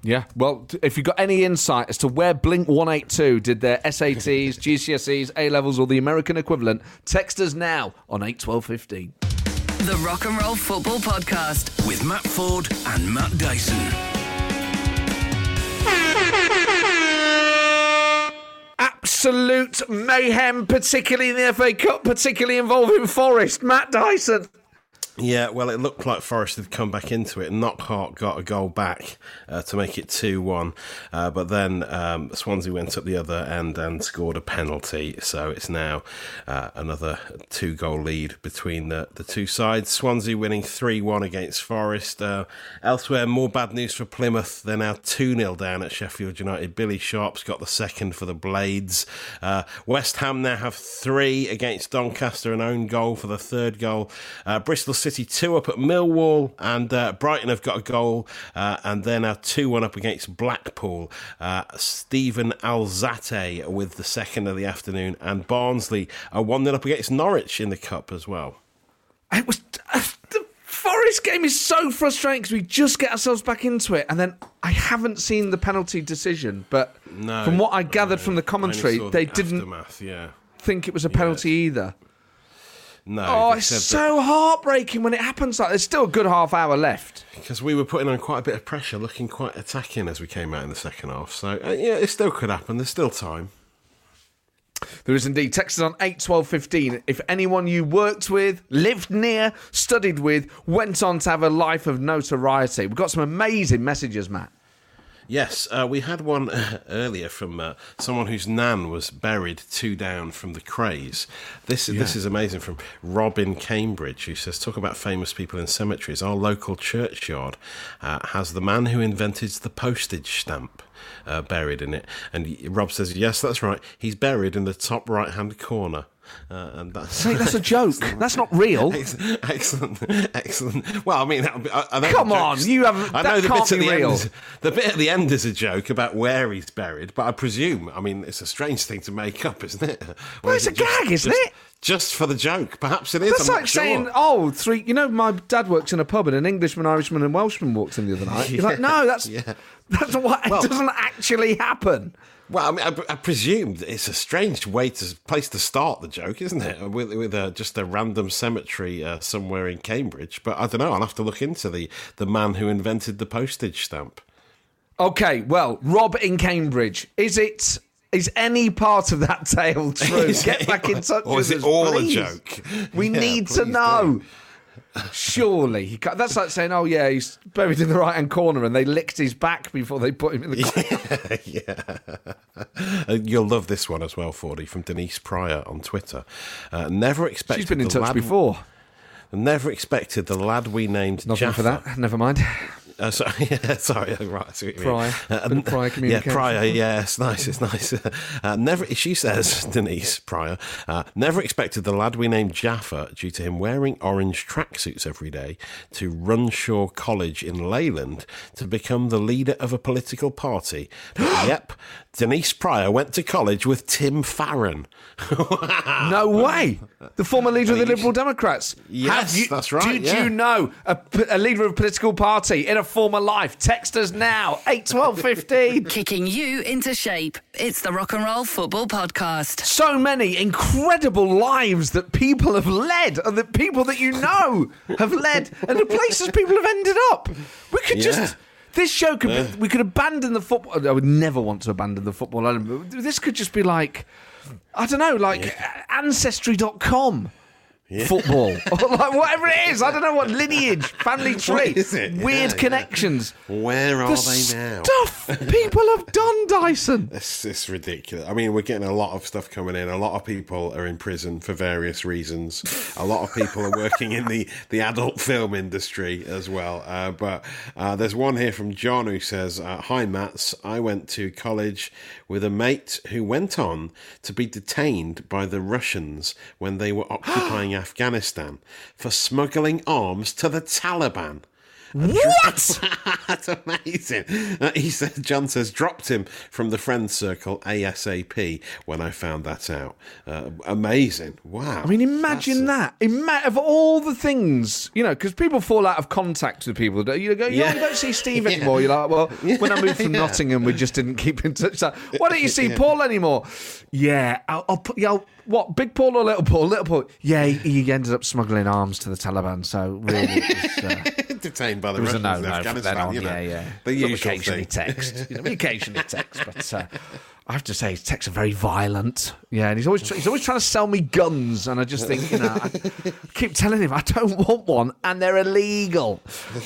Yeah, well, if you've got any insight as to where Blink 182 did their SATs, GCSEs, A levels, or the American equivalent, text us now on 81215. The Rock and Roll Football Podcast. With Matt Forde and Matt Dyson. Absolute mayhem, particularly in the FA Cup, particularly involving Forest. Matt Dyson. Yeah, well, it looked like Forest had come back into it. Knockaert got a goal back uh, to make it 2 1. Uh, but then um, Swansea went up the other end and scored a penalty. So it's now uh, another two goal lead between the, the two sides. Swansea winning 3 1 against Forest. Uh, elsewhere, more bad news for Plymouth. They're now 2 0 down at Sheffield United. Billy Sharp's got the second for the Blades. Uh, West Ham now have three against Doncaster, an own goal for the third goal. Uh, Bristol City City 2 up at Millwall, and uh, Brighton have got a goal, uh, and they're now 2 1 up against Blackpool. Uh, Steven Alzate with the second of the afternoon, and Barnsley are 1 0 up against Norwich in the Cup as well. It was the Forest game is so frustrating because we just get ourselves back into it, and then I haven't seen the penalty decision, but No, from what I gathered no, from the commentary, the they didn't yeah. think it was a penalty either. No, Oh, it's said that- so heartbreaking when it happens like there's still a good half hour left. because we were putting on quite a bit of pressure, looking quite attacking as we came out in the second half. So uh, yeah, it still could happen. There's still time. There is indeed. Text us on 8 12 15. If anyone you worked with, lived near, studied with, went on to have a life of notoriety. We've got some amazing messages, Matt. Yes, uh, we had one earlier from uh, someone whose nan was buried two down from the Krays. This this is amazing from Robin Cambridge, who says, "Talk about famous people in cemeteries. Our local churchyard uh, has the man who invented the postage stamp." Uh, buried in it, and Rob says, "Yes, that's right. He's buried in the top right-hand corner." Uh, and that's Mate, that's a joke. That's not real. excellent, excellent. Well, I mean, be, I, I know Come on, you haven't- I know the bit at the real. end. The bit at the end is a joke about where he's buried, but I presume, I mean, it's a strange thing to make up, isn't it? Well, it's is a just- gag, isn't just- it? Just for the joke, perhaps it is. That's I'm like not sure. saying, oh, three. You know, my dad works in a pub and an Englishman, Irishman, and Welshman walked in the other night. You're like, no, that's Yeah. that's what Well- it doesn't actually happen. Well, I mean, I, I presume it's a strange way to place to start the joke, isn't it? With, with uh, just a random cemetery uh, somewhere in Cambridge. But I don't know. I'll have to look into the the man who invented the postage stamp. Okay, well, Rob in Cambridge, is it? Is any part of that tale true? Get back in touch or with is it us, all a joke? We Yeah, need to know. do. Surely, he can't, that's like saying, "Oh yeah, he's buried in the right hand corner," and they licked his back before they put him in the. corner." Uh, you'll love this one as well, Fordy, from Denise Pryor on Twitter. Uh, never expected. She's been in touch lad, before. Never expected the lad we named Nothing for that. Never mind. Uh, sorry, yeah, sorry, right. See what you mean. Pryor. Uh, yeah, prior. Pryor. Yeah, it's nice. It's nice. Uh, never. She says, Denise Prior Uh, never expected the lad we named Jaffa, due to him wearing orange tracksuits every day to Runshaw College in Leyland, to become the leader of a political party. But yep, Denise Pryor went to college with Tim Farron. No way. The former leader of the Liberal Democrats. Yes, you, that's right, Did yeah. you know a leader of a political party in a former life? Text us now. 8 12 15. Kicking you into shape. It's the Rock and Roll Football Podcast. so many incredible lives that people have led and that people that you know have led and the places people have ended up. We could Yeah. just. This show could be, we could abandon the football. I would never want to abandon the football element. This could just be like, I don't know, like ancestry.com. Football, or like whatever it is, I don't know what lineage, family tree, What is it? weird Yeah, yeah. connections. Where are the they now? stuff people have done, Dyson. It's, it's ridiculous. I mean, we're getting a lot of stuff coming in. A lot of people are in prison for various reasons. A lot of people are working in the, the adult film industry as well. Uh, but uh, there's one here from John who says, uh, Hi, Mats. I went to college with a mate who went on to be detained by the Russians when they were occupying Afghanistan for smuggling arms to the Taliban. What? That's amazing. Uh, he said, John says, dropped him from the friend circle ASAP when I found that out. Uh, amazing. Wow. I mean, imagine that. Ima- of all the things, you know, because people fall out of contact with people. You go, yeah. Yeah. you don't see Steve Yeah. anymore. You're like, well, when I moved from Yeah. Nottingham, we just didn't keep in touch. Like, Why don't you see Paul anymore? Yeah, I'll, I'll put, yeah, I'll- what, Big Paul or Little Paul? Little Paul. Yeah, he, he ended up smuggling arms to the Taliban. So really, it was, uh, Detained by the it was a Russians no in no Afghanistan. on. you know, yeah, yeah. The usual occasionally text. You know, occasionally text, but uh, I have to say his texts are very violent. Yeah, and he's always he's always trying to sell me guns, and I just think you know I keep telling him I don't want one, and they're illegal.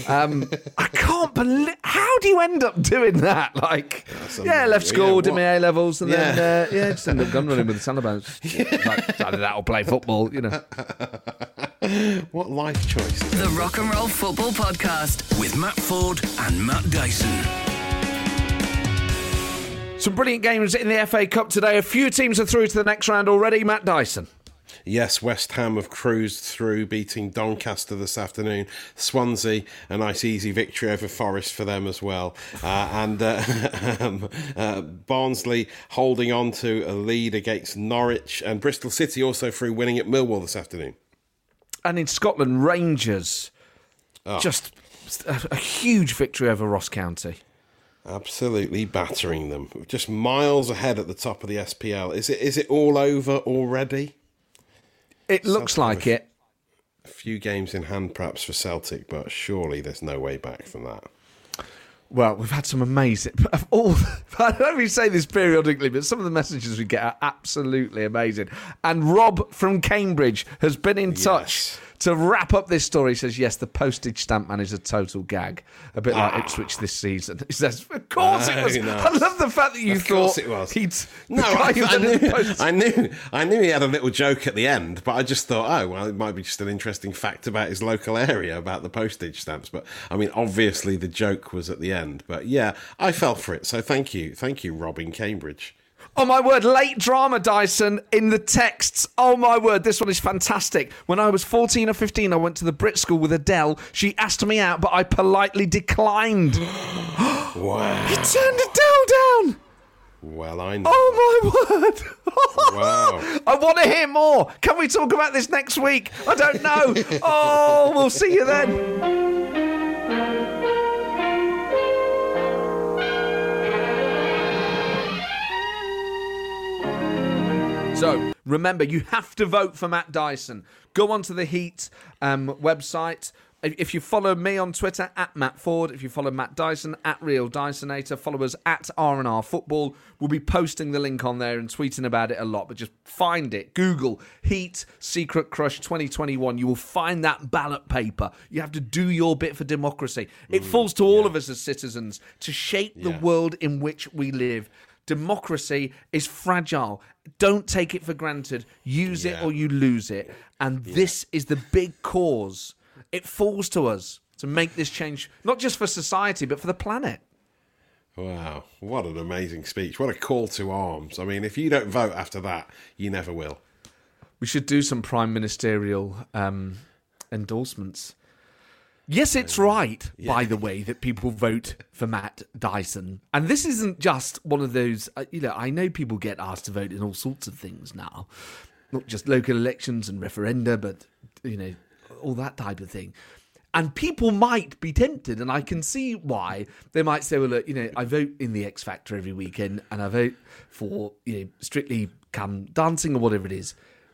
Um, I can't believe how do you end up doing that? Like, yeah, left yeah, school, did what- my A levels, and then Yeah. uh, yeah, just end up gun running with the Taliban. Like, either that or play football, you know. What life choices? The Rock and Roll Football Podcast. With Matt Forde and Matt Dyson. Some brilliant games in the FA Cup today. A few teams are through to the next round already. Matt Dyson. Yes, West Ham have cruised through, beating Doncaster this afternoon. Swansea, a nice easy victory over Forest for them as well. Uh, and uh, um, uh, Barnsley holding on to a lead against Norwich. And Bristol City also through winning at Millwall this afternoon. And in Scotland, Rangers just a, a huge victory over Ross County. Absolutely battering them. Just miles ahead at the top of the SPL. Is it is it all over already? It looks Sounds like it. A few games in hand perhaps for Celtic, but surely there's no way back from that. Well, we've had some amazing. Of all, I don't say this periodically, but some of the messages we get are absolutely amazing. And Rob from Cambridge has been in touch Yes. To wrap up this story. He says, "Yes, the postage stamp man is a total gag, a bit like ah. Ipswich this season." He says, "Of course it ah, was." Very nice. I love the fact that you Of thought it was. he'd. No, I, I, knew, post- I knew, I knew he had a little joke at the end, but I just thought, oh, well, it might be just an interesting fact about his local area about the postage stamps. But I mean, obviously, the joke was at the end. But yeah, I fell for it. So thank you, thank you, Rob in Cambridge. Oh my word, late drama, Dyson, in the texts. Oh my word, this one is fantastic. When I was 14 or 15, I went to the Brit school with Adele. She asked me out, but I politely declined. Wow. He turned Adele down. Well, I know. Oh my word. Wow. I want to hear more. Can we talk about this next week? I don't know. Oh, we'll see you then. So remember, you have to vote for Matt Dyson. Go onto the Heat um, website. If you follow me on Twitter at Matt Forde, if you follow Matt Dyson at Real Dysonator, follow us at R and R Football. We'll be posting the link on there and tweeting about it a lot. But just find it. Google Heat Secret Crush 2021. You will find that ballot paper. You have to do your bit for democracy. It falls to all of us as citizens to shape the world in which we live. Democracy is fragile. Don't take it for granted. Use it or you lose it. And this is the big cause. It falls to us to make this change, not just for society, but for the planet. Wow. What an amazing speech. What a call to arms. I mean, if you don't vote after that, you never will. We should do some prime ministerial um, endorsements. Yes, it's right, by the way, that people vote for Matt Dyson. And this isn't just one of those, uh, you know, I know people get asked to vote in all sorts of things now, not just local elections and referenda, but, you know, all that type of thing. And people might be tempted, and I can see why. They might say, well, look, you know, I vote in the X Factor every weekend and I vote for, you know, strictly come dancing or whatever it is.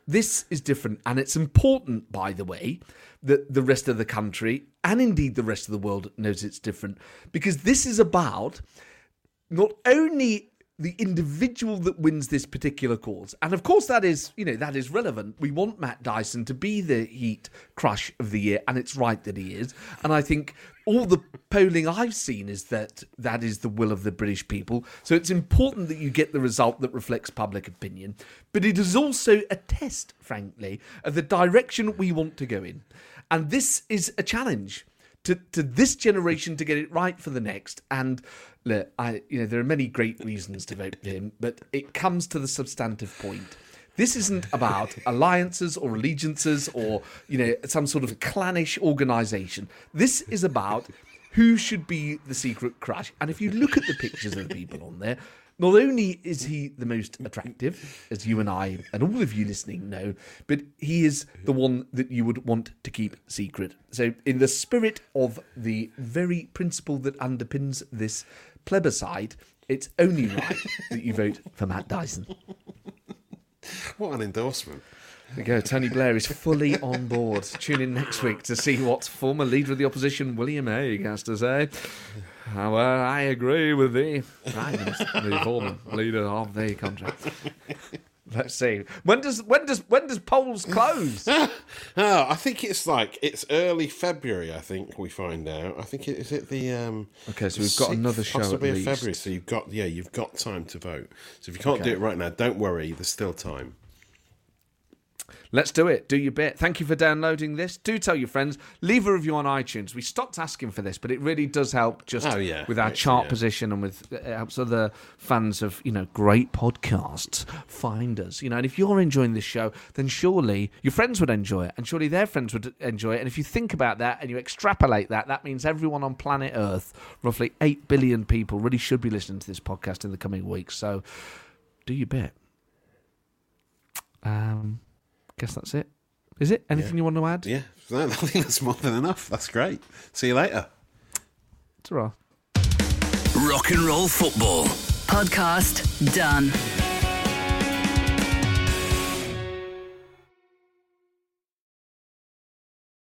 This is different, and it's important, by the way, that the rest of the country and indeed the rest of the world knows it's different because this is about not only the individual that wins this particular cause, and of course that is, you know, that is relevant. We want Matt Dyson to be the Heat crush of the year, and it's right that he is. And I think all the polling I've seen is that that is the will of the British people. So it's important that you get the result that reflects public opinion, but it is also a test, frankly, of the direction we want to go in. And this is a challenge to, to this generation to get it right for the next. And look, I you know there are many great reasons to vote for him, but it comes to the substantive point. This isn't about alliances or allegiances or you know some sort of clannish organisation. This is about who should be the secret crush. And if you look at the pictures of the people on there, not only is he the most attractive, as you and I and all of you listening know, but he is the one that you would want to keep secret. So, in the spirit of the very principle that underpins this plebiscite, it's only right that you vote for Matt Dyson. What an endorsement. There you go. Tony Blair is fully on board. Tune in next week to see what former leader of the opposition, William Hague, has to say. Uh, well, I agree with the the former leader of the country. Let's see. When does when does when does polls close? Oh, I think it's like it's early February. I think we find out. I think it is it the um. Okay, so we've got another show possibly of least. February. So you've got yeah, you've got time to vote. So if you can't do it right now, don't worry. There's still time. Let's do it. Do your bit. Thank you for downloading this. Do tell your friends. Leave a review on iTunes. We stopped asking for this, but it really does help just Oh, yeah. with our chart yeah. position and with it helps other fans of, you know, great podcasts find us. You know, and if you're enjoying this show, then surely your friends would enjoy it and surely their friends would enjoy it. And if you think about that and you extrapolate that, that means everyone on planet Earth, roughly 8 billion people, really should be listening to this podcast in the coming weeks. So do your bit. Um, guess that's it. Is it? Anything you want to add? Yeah, no, I think that's more than enough. That's great. See you later. Ta-ra. Rock and roll football. Podcast done.